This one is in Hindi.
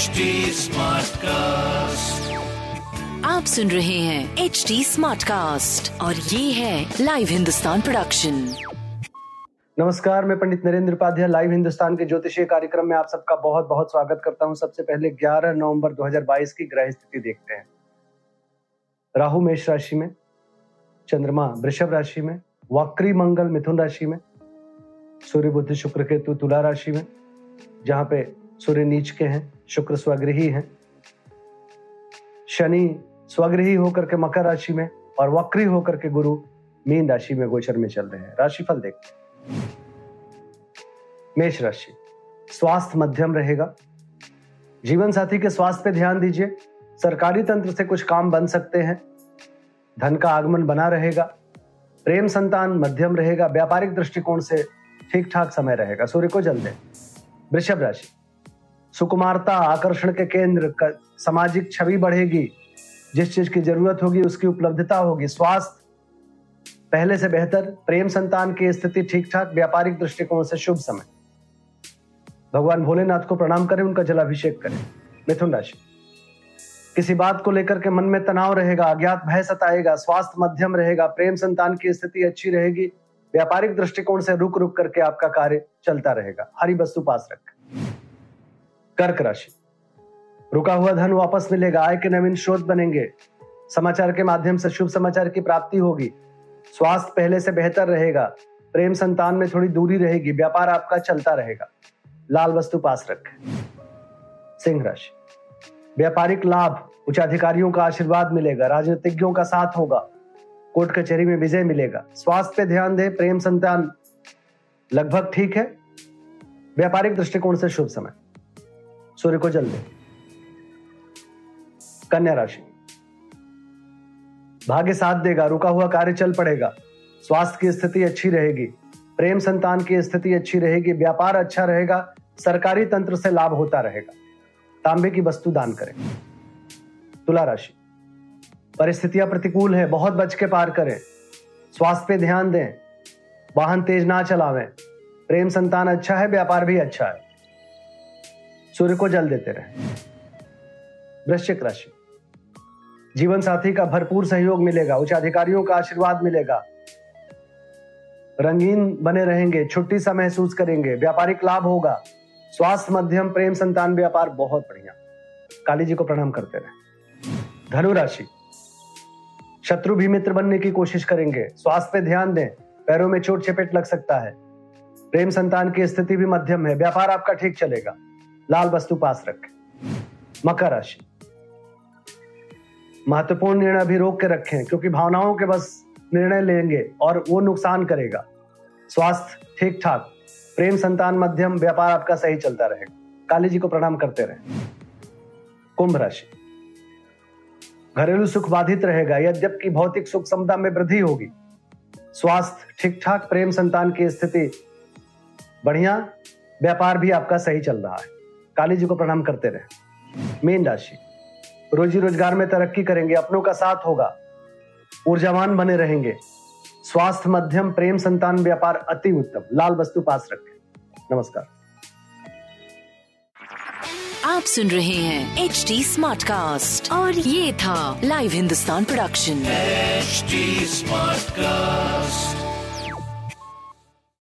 HD Smartcast. आप सुन रहे हैं एच डी स्मार्ट कास्ट और ये है लाइव हिंदुस्तान प्रोडक्शन नमस्कार मैं पंडित नरेंद्र उपाध्याय लाइव हिंदुस्तान के ज्योतिषीय कार्यक्रम में आप सबका बहुत बहुत स्वागत करता हूँ। सबसे पहले 11 नवंबर 2022 की ग्रह स्थिति देखते हैं। राहु मेष राशि में चंद्रमा वृषभ राशि में वक्री मंगल मिथुन राशि में सूर्य बुद्ध शुक्र केतु तुला राशि में जहाँ पे सूर्य नीच के हैं। शुक्र स्वगृही हैं। शनि स्वगृही होकर के मकर राशि में और वक्री होकर के गुरु मीन राशि में गोचर में चल रहे हैं। राशिफल देखते हैं। मेष राशि, स्वास्थ्य मध्यम रहेगा। जीवन साथी के स्वास्थ्य पे ध्यान दीजिए। सरकारी तंत्र से कुछ काम बन सकते हैं। धन का आगमन बना रहेगा। प्रेम संतान मध्यम रहेगा। व्यापारिक दृष्टिकोण से ठीक ठाक समय रहेगा। सूर्य को जल दे। वृषभ राशि सुकुमारता आकर्षण के केंद्र सामाजिक छवि बढ़ेगी। जिस चीज़ की ज़रूरत होगी, उसकी उपलब्धता होगी। स्वास्थ्य पहले से बेहतर, प्रेम संतान की स्थिति ठीक ठाक व्यापारिक दृष्टिकोण से शुभ समय। भगवान भोलेनाथ को प्रणाम करें, उनका जलाभिषेक करें। मिथुन राशि। किसी बात को लेकर के मन में तनाव रहेगा, अज्ञात भय सताएगा, स्वास्थ्य मध्यम रहेगा, प्रेम संतान की स्थिति अच्छी रहेगी, व्यापारिक दृष्टिकोण से रुक रुक करके आपका कार्य चलता रहेगा। हरी वस्तु पास रखें। कर्क राशि। रुका हुआ धन वापस मिलेगा, आय के नवीन स्रोत बनेंगे। समाचार के माध्यम से शुभ समाचार की प्राप्ति होगी। स्वास्थ्य पहले से बेहतर रहेगा। प्रेम संतान में थोड़ी दूरी रहेगी, व्यापार आपका चलता रहेगा। लाल वस्तु पास रखें। सिंह राशि। व्यापारिक लाभ, उच्चाधिकारियों का आशीर्वाद मिलेगा, राजनीतिज्ञों का साथ होगा। कोर्ट कचहरी में विजय मिलेगा। स्वास्थ्य पे ध्यान दें, प्रेम संतान लगभग ठीक है। व्यापारिक दृष्टिकोण से शुभ समय। सूर्य को जल दें। कन्या राशि। भाग्य साथ देगा, रुका हुआ कार्य चल पड़ेगा। स्वास्थ्य की स्थिति अच्छी रहेगी, प्रेम संतान की स्थिति अच्छी रहेगी, व्यापार अच्छा रहेगा, सरकारी तंत्र से लाभ होता रहेगा। तांबे की वस्तु दान करें। तुला राशि। परिस्थितियाँ प्रतिकूल है, बहुत बच के पार करें। स्वास्थ्य पे ध्यान दें, वाहन तेज ना चलावें। प्रेम संतान अच्छा है, व्यापार भी अच्छा है। सूर्य को जल देते रहें। वृश्चिक राशि। जीवन साथी का भरपूर सहयोग मिलेगा, उच्च अधिकारियों का आशीर्वाद मिलेगा। रंगीन बने रहेंगे, छुट्टी सा महसूस करेंगे, व्यापारिक लाभ होगा। स्वास्थ्य, मध्यम, प्रेम, संतान, व्यापार बहुत बढ़िया। काली जी को प्रणाम करते रहे। धनु राशि। शत्रु भी मित्र बनने की कोशिश करेंगे। स्वास्थ्य पे ध्यान दें, पैरों में चोट चपेट लग सकता है। प्रेम, संतान की स्थिति भी मध्यम है, व्यापार आपका ठीक चलेगा। लाल वस्तु पास रखें। मकर राशि। महत्वपूर्ण निर्णय भी रोक के रखें क्योंकि भावनाओं के बस निर्णय लेंगे और वो नुकसान करेगा। स्वास्थ्य ठीक ठाक प्रेम संतान मध्यम, व्यापार आपका सही चलता रहेगा। काली जी को प्रणाम करते रहे। कुंभ राशि। घरेलू सुख बाधित रहेगा, यद्यपि भौतिक सुख समता में वृद्धि होगी। स्वास्थ्य ठीक ठाक प्रेम संतान की स्थिति बढ़िया, व्यापार भी आपका सही चल रहा है। काली जी को प्रणाम करते रहे। मीन राशि रोजी रोज़गार में तरक्की करेंगे अपनों का साथ होगा। ऊर्जावान बने रहेंगे। स्वास्थ्य मध्यम प्रेम संतान व्यापार अति उत्तम। लाल वस्तु पास रखें। नमस्कार। आप सुन रहे हैं एच डी स्मार्ट कास्ट और ये था live Hindustan production HD Smartcast.